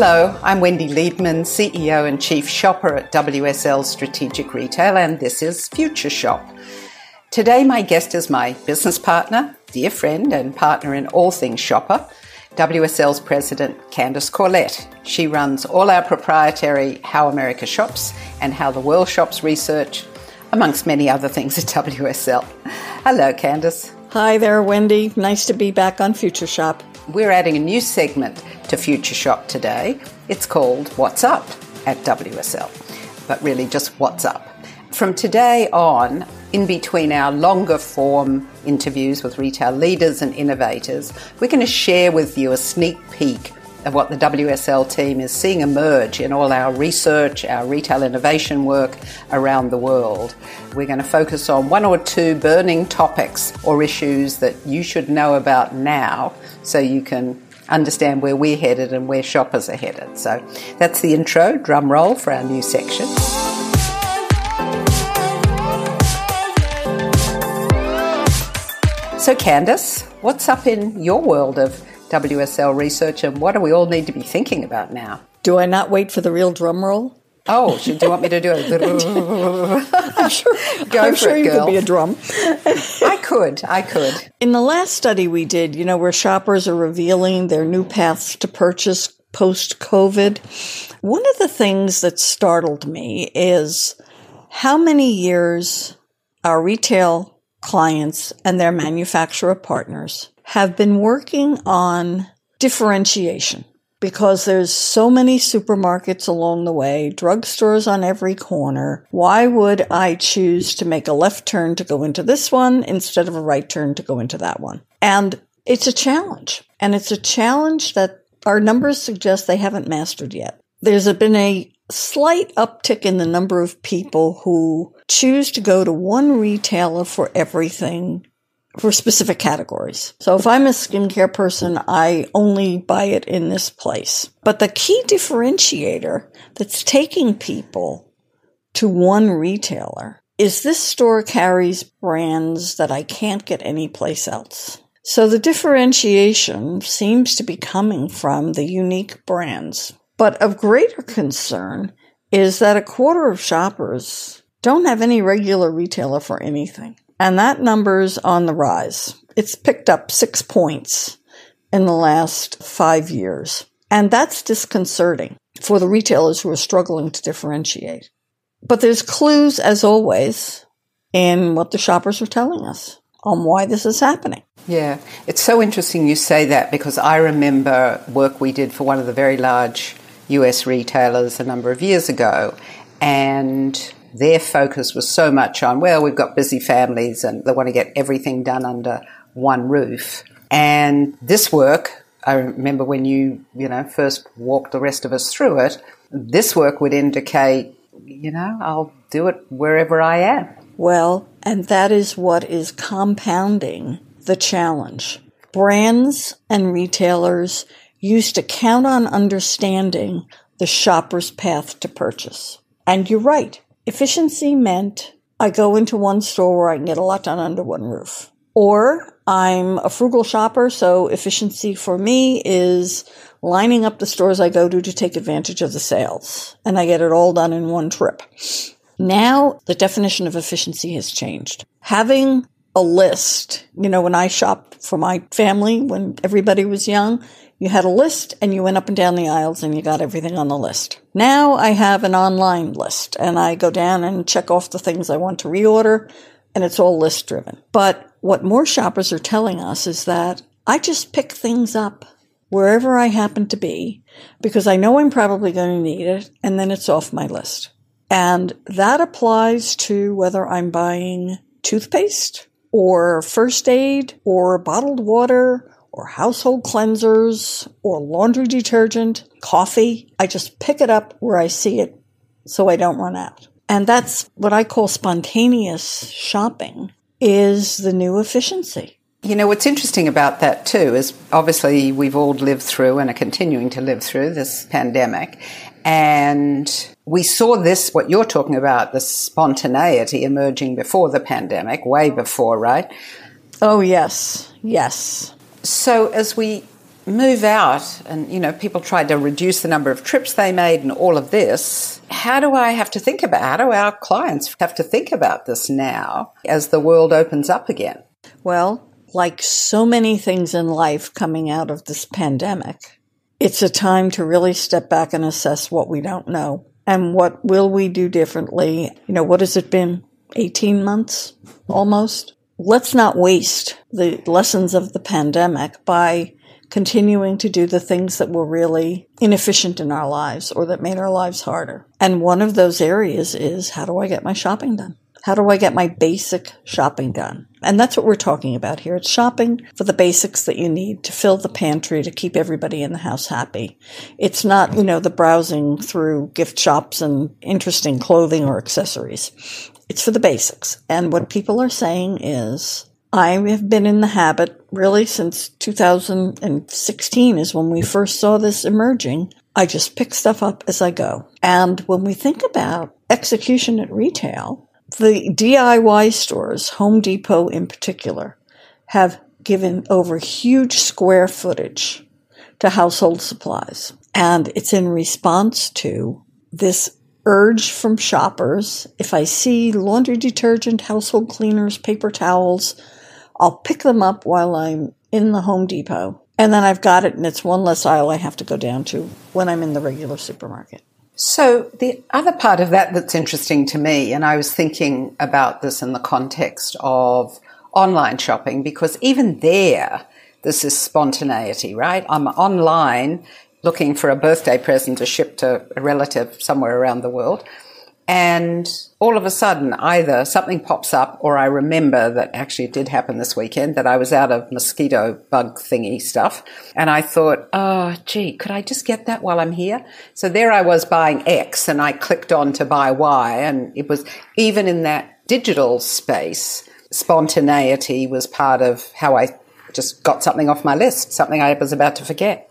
Hello, I'm Wendy Liebman, CEO and Chief Shopper at WSL Strategic Retail, and this is Future Shop. Today, my guest is my business partner, dear friend, and partner in all things shopper, WSL's President Candace Corlett. She runs all our proprietary How America Shops and How the World Shops research, amongst many other things at WSL. Hello, Candace. Hi there, Wendy. Nice to be back on Future Shop. We're adding a new segment to Future Shop today. It's called What's Up at WSL, but really just What's Up. From today on, in between our longer form interviews with retail leaders and innovators, we're going to share with you a sneak peek of what the WSL team is seeing emerge in all our research, our retail innovation work around the world. We're going to focus on one or two burning topics or issues that you should know about now so you can understand where we're headed and where shoppers are headed. So that's the intro, drum roll for our new section. So, Candace, what's up in your world of WSL research and what do we all need to be thinking about now? Do I not wait for the real drum roll? Oh, do you want me to do it? I'm sure, Go I'm for sure it, you girl. could be a drum. I could, I could. In the last study we did, you know, where shoppers are revealing their new paths to purchase post COVID, one of the things that startled me is how many years our retail clients and their manufacturer partners have been working on differentiation because there's so many supermarkets along the way, drugstores on every corner. Why would I choose to make a left turn to go into this one instead of a right turn to go into that one? And it's a challenge. And it's a challenge that our numbers suggest they haven't mastered yet. There's been a slight uptick in the number of people who choose to go to one retailer for everything for specific categories. So if I'm a skincare person, I only buy it in this place. But the key differentiator that's taking people to one retailer is this store carries brands that I can't get anyplace else. So the differentiation seems to be coming from the unique brands. But of greater concern is that a quarter of shoppers don't have any regular retailer for anything. And that number's on the rise. It's picked up six points in the last five years. And that's disconcerting for the retailers who are struggling to differentiate. But there's clues, as always, in what the shoppers are telling us on why this is happening. Yeah, it's so interesting you say that because I remember work we did for one of the very large US retailers a number of years ago, and their focus was so much on, well, we've got busy families and they want to get everything done under one roof. And this work, I remember when you, you know, first walked the rest of us through it, this work would indicate, you know, I'll do it wherever I am. Well, and that is what is compounding the challenge. Brands and retailers used to count on understanding the shopper's path to purchase. And you're right. Efficiency meant I go into one store where I can get a lot done under one roof. Or I'm a frugal shopper, so efficiency for me is lining up the stores I go to to take advantage of the sales. And I get it all done in one trip. Now the definition of efficiency has changed. Having a list, you know, when I shopped for my family when everybody was young, you had a list and you went up and down the aisles and you got everything on the list. Now I have an online list and I go down and check off the things I want to reorder and it's all list driven. But what more shoppers are telling us is that I just pick things up wherever I happen to be because I know I'm probably going to need it and then it's off my list. And that applies to whether I'm buying toothpaste or first aid or bottled water or household cleansers or laundry detergent, coffee. I just pick it up where I see it so I don't run out. And that's what I call spontaneous shopping is the new efficiency. You know, what's interesting about that too is obviously we've all lived through and are continuing to live through this pandemic. And we saw this, what you're talking about, the spontaneity emerging before the pandemic, way before, right? Oh, yes, yes. So as we move out and, you know, people tried to reduce the number of trips they made and all of this, how do I have to think about, how do our clients have to think about this now as the world opens up again? Well, like so many things in life coming out of this pandemic, it's a time to really step back and assess what we don't know and what will we do differently. You know, what has it been? 18 months almost? Let's not waste the lessons of the pandemic by continuing to do the things that were really inefficient in our lives or that made our lives harder. And one of those areas is how do I get my shopping done? How do I get my basic shopping done? And that's what we're talking about here. It's shopping for the basics that you need to fill the pantry to keep everybody in the house happy. It's not, you know, the browsing through gift shops and interesting clothing or accessories. It's for the basics. And what people are saying is I have been in the habit really since 2016 is when we first saw this emerging. I just pick stuff up as I go. And when we think about execution at retail, the DIY stores, Home Depot in particular, have given over huge square footage to household supplies. And it's in response to this urge from shoppers. If I see laundry detergent, household cleaners, paper towels, I'll pick them up while I'm in the Home Depot. And then I've got it, and it's one less aisle I have to go down to when I'm in the regular supermarket. So, the other part of that that's interesting to me, and I was thinking about this in the context of online shopping, because even there, this is spontaneity, right? I'm online looking for a birthday present to ship to a relative somewhere around the world. And all of a sudden, either something pops up or I remember that actually it did happen this weekend that I was out of mosquito bug thingy stuff. And I thought, oh, gee, could I just get that while I'm here? So there I was buying X and I clicked on to buy Y. And it was even in that digital space, spontaneity was part of how I just got something off my list, something I was about to forget.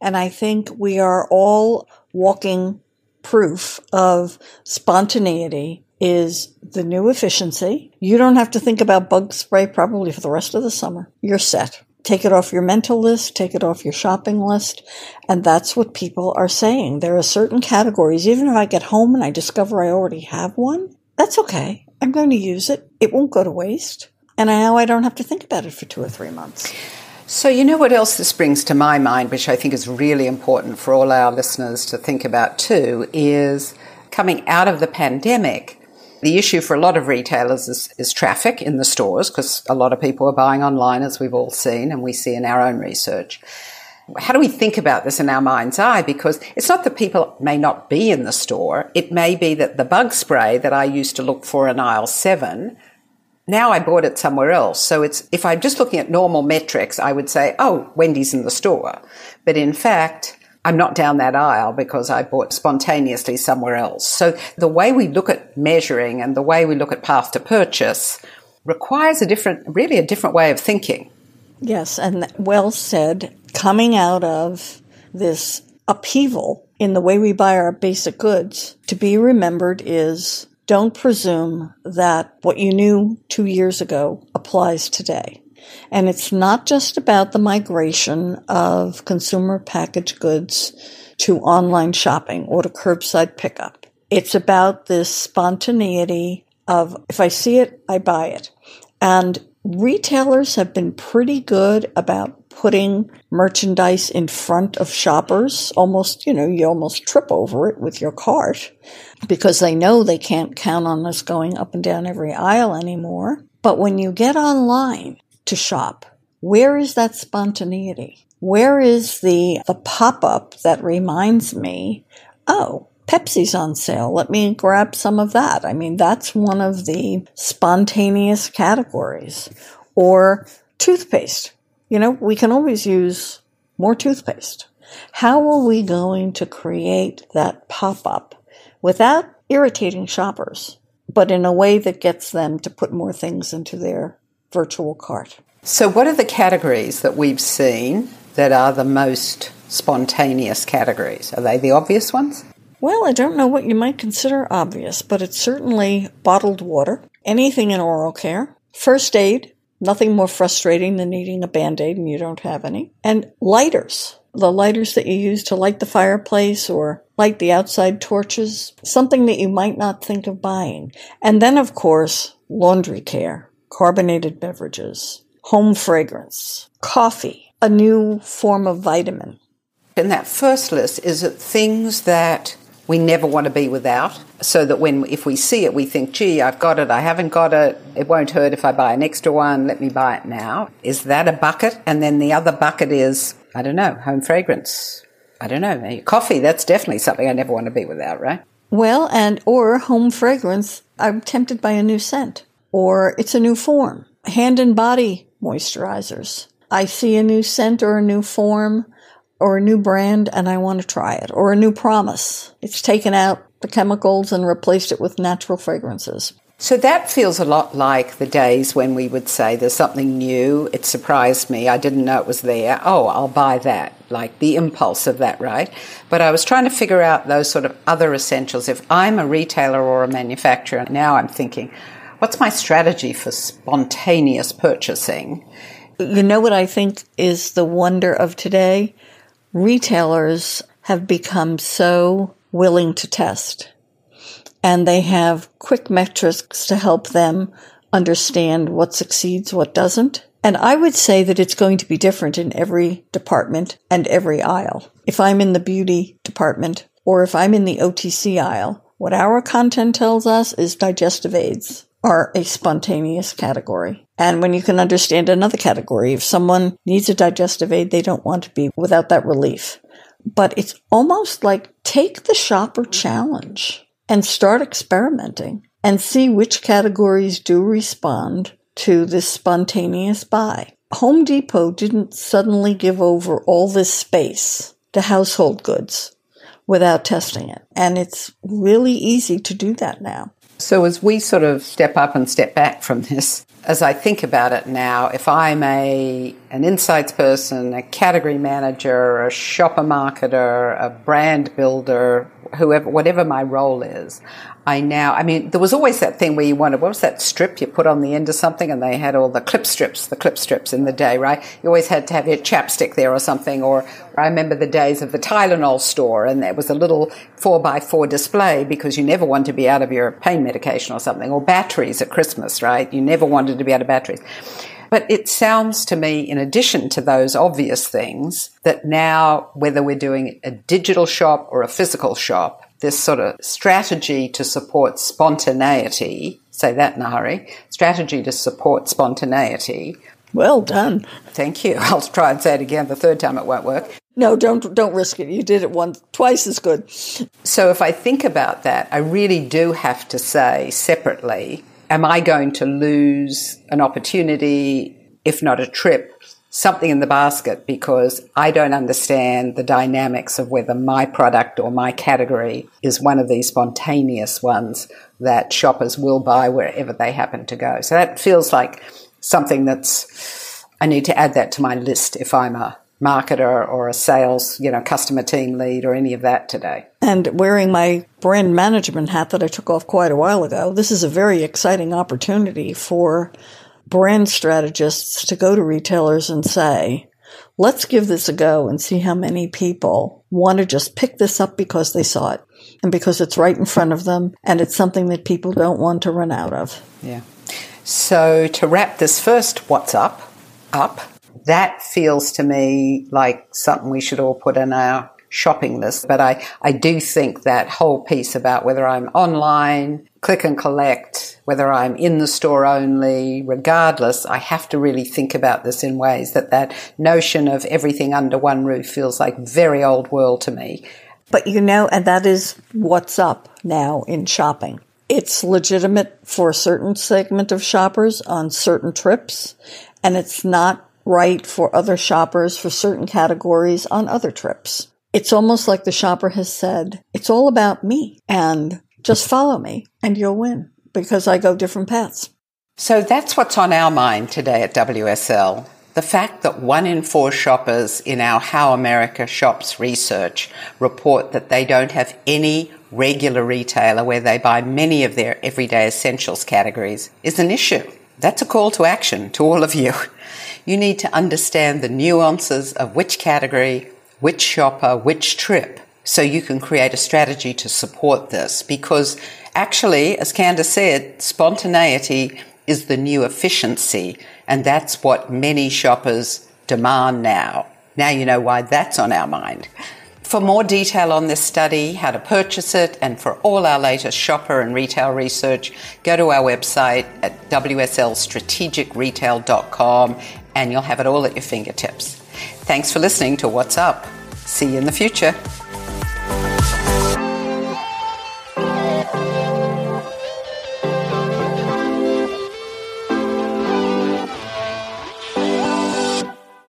And I think we are all walking proof of spontaneity is the new efficiency. You don't have to think about bug spray probably for the rest of the summer. You're set. Take it off your mental list, take it off your shopping list. And that's what people are saying. There are certain categories, even if I get home and I discover I already have one, that's okay. I'm going to use it. It won't go to waste. And now I don't have to think about it for two or three months. So, you know what else this brings to my mind, which I think is really important for all our listeners to think about too, is coming out of the pandemic. The issue for a lot of retailers is, is traffic in the stores because a lot of people are buying online, as we've all seen and we see in our own research. How do we think about this in our mind's eye? Because it's not that people may not be in the store. It may be that the bug spray that I used to look for in aisle seven now I bought it somewhere else. So it's, if I'm just looking at normal metrics, I would say, oh, Wendy's in the store. But in fact, I'm not down that aisle because I bought spontaneously somewhere else. So the way we look at measuring and the way we look at path to purchase requires a different, really a different way of thinking. Yes, and well said. Coming out of this upheaval in the way we buy our basic goods, to be remembered is don't presume that what you knew two years ago applies today. And it's not just about the migration of consumer packaged goods to online shopping or to curbside pickup. It's about this spontaneity of if I see it, I buy it. And retailers have been pretty good about putting merchandise in front of shoppers. Almost, you know, you almost trip over it with your cart because they know they can't count on us going up and down every aisle anymore. But when you get online to shop, where is that spontaneity? Where is the, the pop up that reminds me, oh, Pepsi's on sale. Let me grab some of that. I mean, that's one of the spontaneous categories. Or toothpaste. You know, we can always use more toothpaste. How are we going to create that pop up without irritating shoppers, but in a way that gets them to put more things into their virtual cart. So, what are the categories that we've seen that are the most spontaneous categories? Are they the obvious ones? Well, I don't know what you might consider obvious, but it's certainly bottled water, anything in oral care, first aid, Nothing more frustrating than needing a band aid and you don't have any. And lighters. The lighters that you use to light the fireplace or light the outside torches. Something that you might not think of buying. And then, of course, laundry care, carbonated beverages, home fragrance, coffee, a new form of vitamin. In that first list, is things that we never want to be without. So that when if we see it we think gee i've got it i haven't got it it won't hurt if i buy an extra one let me buy it now. Is that a bucket? And then the other bucket is i don't know home fragrance. I don't know coffee that's definitely something i never want to be without right? Well and or home fragrance i'm tempted by a new scent or it's a new form. Hand and body moisturizers. I see a new scent or a new form or a new brand and I want to try it, or a new promise. It's taken out the chemicals and replaced it with natural fragrances. So that feels a lot like the days when we would say there's something new, it surprised me, I didn't know it was there. Oh, I'll buy that. Like the impulse of that, right? But I was trying to figure out those sort of other essentials. If I'm a retailer or a manufacturer, now I'm thinking, what's my strategy for spontaneous purchasing? You know what I think is the wonder of today? Retailers have become so willing to test and they have quick metrics to help them understand what succeeds, what doesn't. And I would say that it's going to be different in every department and every aisle. If I'm in the beauty department or if I'm in the OTC aisle, what our content tells us is digestive aids are a spontaneous category. And when you can understand another category, if someone needs a digestive aid, they don't want to be without that relief. But it's almost like take the shopper challenge and start experimenting and see which categories do respond to this spontaneous buy. Home Depot didn't suddenly give over all this space to household goods without testing it. And it's really easy to do that now. So as we sort of step up and step back from this, as I think about it now, if I'm a an insights person, a category manager, a shopper marketer, a brand builder, whoever whatever my role is, I now, I mean, there was always that thing where you wanted, what was that strip you put on the end of something and they had all the clip strips, the clip strips in the day, right? You always had to have your chapstick there or something. Or, I remember the days of the Tylenol store and there was a little four by four display because you never wanted to be out of your pain medication or something. Or batteries at Christmas, right? You never wanted to be out of batteries. But it sounds to me, in addition to those obvious things, that now whether we're doing a digital shop or a physical shop, this sort of strategy to support spontaneity, say that, Nari, strategy to support spontaneity. Well done. Thank you. I'll try and say it again. The third time it won't work. No, don't don't risk it. You did it once, twice as good. So if I think about that, I really do have to say separately, am I going to lose an opportunity, if not a trip, something in the basket because I don't understand the dynamics of whether my product or my category is one of these spontaneous ones that shoppers will buy wherever they happen to go. So that feels like something that's, I need to add that to my list if I'm a marketer or a sales, you know, customer team lead or any of that today. And wearing my brand management hat that I took off quite a while ago, this is a very exciting opportunity for brand strategists to go to retailers and say, let's give this a go and see how many people want to just pick this up because they saw it and because it's right in front of them and it's something that people don't want to run out of. Yeah. So to wrap this first what's up up, that feels to me like something we should all put in our shopping list. But I, I do think that whole piece about whether I'm online, click and collect, whether I'm in the store only, regardless, I have to really think about this in ways that that notion of everything under one roof feels like very old world to me. But you know, and that is what's up now in shopping. It's legitimate for a certain segment of shoppers on certain trips, and it's not right for other shoppers for certain categories on other trips. It's almost like the shopper has said, it's all about me and just follow me and you'll win because I go different paths. So that's what's on our mind today at WSL. The fact that one in four shoppers in our How America Shops research report that they don't have any regular retailer where they buy many of their everyday essentials categories is an issue. That's a call to action to all of you. You need to understand the nuances of which category, which shopper, which trip, so you can create a strategy to support this. Because actually, as Candace said, spontaneity is the new efficiency, and that's what many shoppers demand now. Now you know why that's on our mind. For more detail on this study, how to purchase it, and for all our latest shopper and retail research, go to our website at wslstrategicretail.com and you'll have it all at your fingertips. Thanks for listening to What's Up. See you in the future.